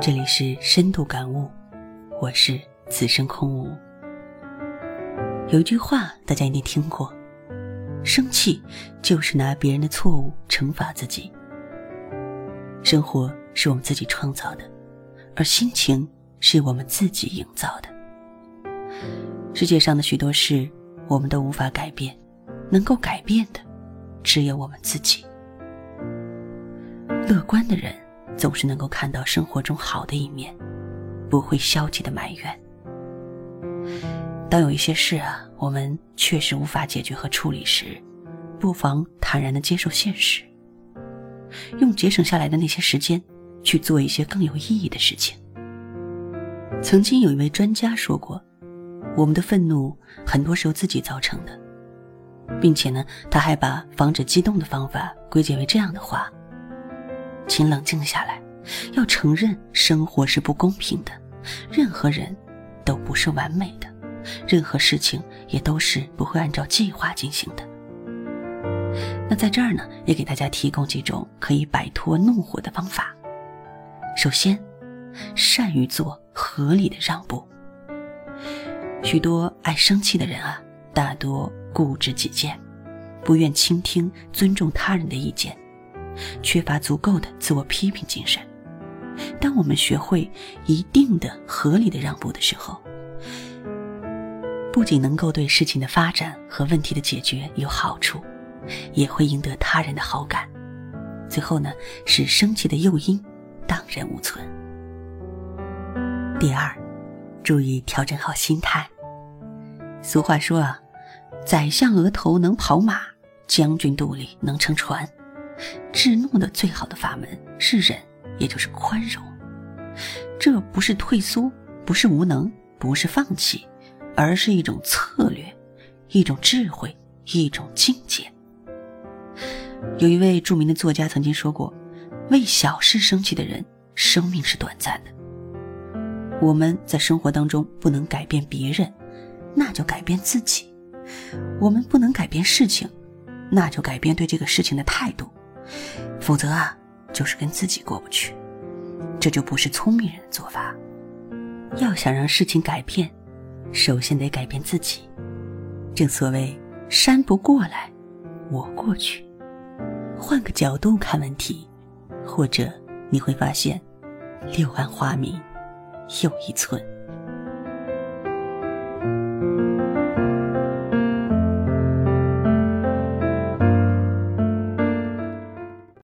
这里是深度感悟，我是此生空无。有一句话大家一定听过：生气就是拿别人的错误惩罚自己。生活是我们自己创造的，而心情是我们自己营造的。世界上的许多事，我们都无法改变，能够改变的，只有我们自己。乐观的人总是能够看到生活中好的一面，不会消极的埋怨。当有一些事啊，我们确实无法解决和处理时，不妨坦然的接受现实，用节省下来的那些时间去做一些更有意义的事情。曾经有一位专家说过，我们的愤怒很多时候自己造成的，并且呢，他还把防止激动的方法归结为这样的话。请冷静下来，要承认生活是不公平的，任何人都不是完美的，任何事情也都是不会按照计划进行的。那在这儿呢，也给大家提供几种可以摆脱怒火的方法。首先，善于做合理的让步。许多爱生气的人啊，大多固执己见，不愿倾听、尊重他人的意见。缺乏足够的自我批评精神。当我们学会一定的合理的让步的时候，不仅能够对事情的发展和问题的解决有好处，也会赢得他人的好感。最后呢，使生气的诱因荡然无存。第二，注意调整好心态。俗话说啊，宰相额头能跑马，将军肚里能撑船。制怒的最好的法门是忍，也就是宽容。这不是退缩，不是无能，不是放弃，而是一种策略，一种智慧，一种境界。有一位著名的作家曾经说过：“为小事生气的人，生命是短暂的。”我们在生活当中不能改变别人，那就改变自己；我们不能改变事情，那就改变对这个事情的态度。否则啊，就是跟自己过不去，这就不是聪明人的做法。要想让事情改变，首先得改变自己。正所谓“山不过来，我过去”。换个角度看问题，或者你会发现，柳暗花明又一村。